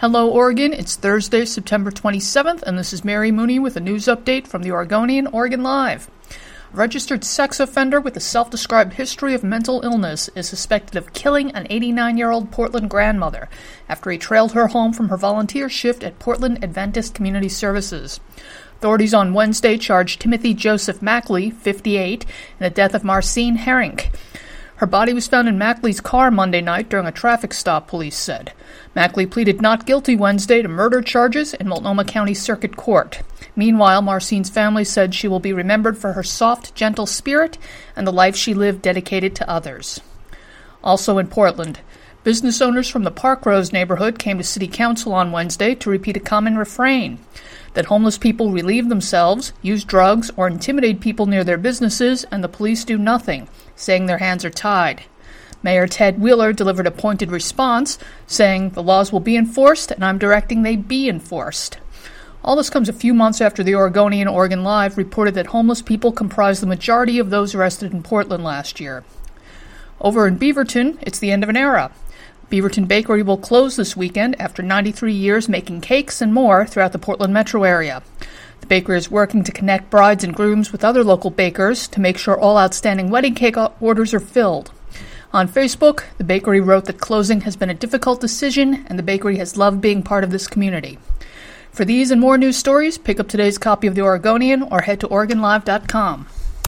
Hello, Oregon. It's Thursday, September 27th, and this is Mary Mooney with a news update from the Oregonian Oregon Live. A registered sex offender with a self described history of mental illness is suspected of killing an 89 year old Portland grandmother after he trailed her home from her volunteer shift at Portland Adventist Community Services. Authorities on Wednesday charged Timothy Joseph Mackley, 58, in the death of Marcine Herink. Her body was found in Mackley's car Monday night during a traffic stop, police said. Mackley pleaded not guilty Wednesday to murder charges in Multnomah County Circuit Court. Meanwhile, Marcine's family said she will be remembered for her soft, gentle spirit and the life she lived dedicated to others. Also in Portland, business owners from the Parkrose neighborhood came to City Council on Wednesday to repeat a common refrain that homeless people relieve themselves, use drugs, or intimidate people near their businesses, and the police do nothing, saying their hands are tied. Mayor Ted Wheeler delivered a pointed response, saying the laws will be enforced and I'm directing they be enforced. All this comes a few months after the Oregonian Oregon Live reported that homeless people comprised the majority of those arrested in Portland last year. Over in Beaverton, it's the end of an era. Beaverton Bakery will close this weekend after 93 years making cakes and more throughout the Portland metro area. The bakery is working to connect brides and grooms with other local bakers to make sure all outstanding wedding cake orders are filled. On Facebook, the bakery wrote that closing has been a difficult decision and the bakery has loved being part of this community. For these and more news stories, pick up today's copy of The Oregonian or head to OregonLive.com.